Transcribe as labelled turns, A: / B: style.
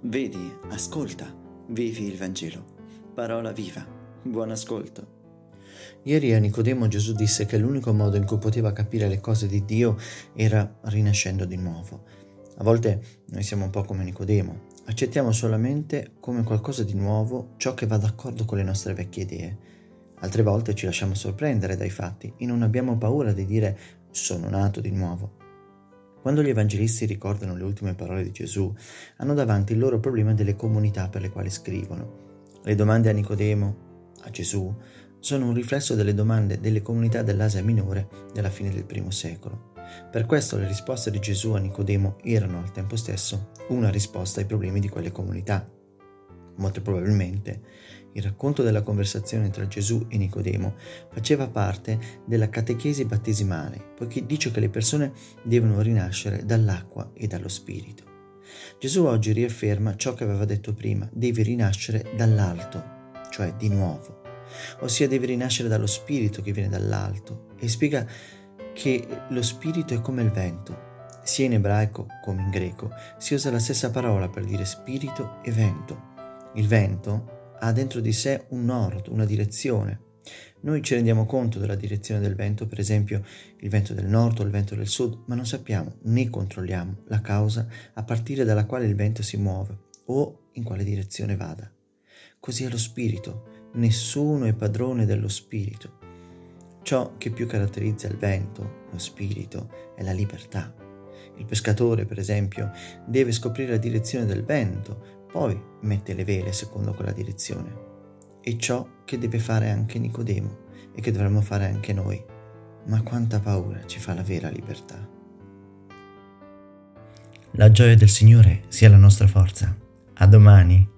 A: Vedi, ascolta, vivi il Vangelo. Parola viva. Buon ascolto.
B: Ieri a Nicodemo Gesù disse che l'unico modo in cui poteva capire le cose di Dio era rinascendo di nuovo. A volte noi siamo un po' come Nicodemo, accettiamo solamente come qualcosa di nuovo ciò che va d'accordo con le nostre vecchie idee. Altre volte ci lasciamo sorprendere dai fatti e non abbiamo paura di dire sono nato di nuovo. Quando gli evangelisti ricordano le ultime parole di Gesù, hanno davanti il loro problema delle comunità per le quali scrivono. Le domande a Nicodemo, a Gesù, sono un riflesso delle domande delle comunità dell'Asia minore della fine del primo secolo. Per questo le risposte di Gesù a Nicodemo erano al tempo stesso una risposta ai problemi di quelle comunità. Molto probabilmente il racconto della conversazione tra Gesù e Nicodemo faceva parte della catechesi battesimale, poiché dice che le persone devono rinascere dall'acqua e dallo Spirito. Gesù oggi riafferma ciò che aveva detto prima, devi rinascere dall'alto, cioè di nuovo, ossia devi rinascere dallo Spirito che viene dall'alto e spiega che lo Spirito è come il vento. Sia in ebraico come in greco si usa la stessa parola per dire spirito e vento. Il vento ha dentro di sé un nord, una direzione. Noi ci rendiamo conto della direzione del vento, per esempio il vento del nord o il vento del sud, ma non sappiamo né controlliamo la causa a partire dalla quale il vento si muove o in quale direzione vada. Così è lo spirito, nessuno è padrone dello spirito. Ciò che più caratterizza il vento, lo spirito, è la libertà. Il pescatore, per esempio, deve scoprire la direzione del vento poi mette le vele secondo quella direzione. È ciò che deve fare anche Nicodemo e che dovremmo fare anche noi. Ma quanta paura ci fa la vera libertà.
C: La gioia del Signore sia la nostra forza. A domani.